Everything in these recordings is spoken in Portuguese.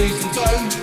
taking time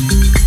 Música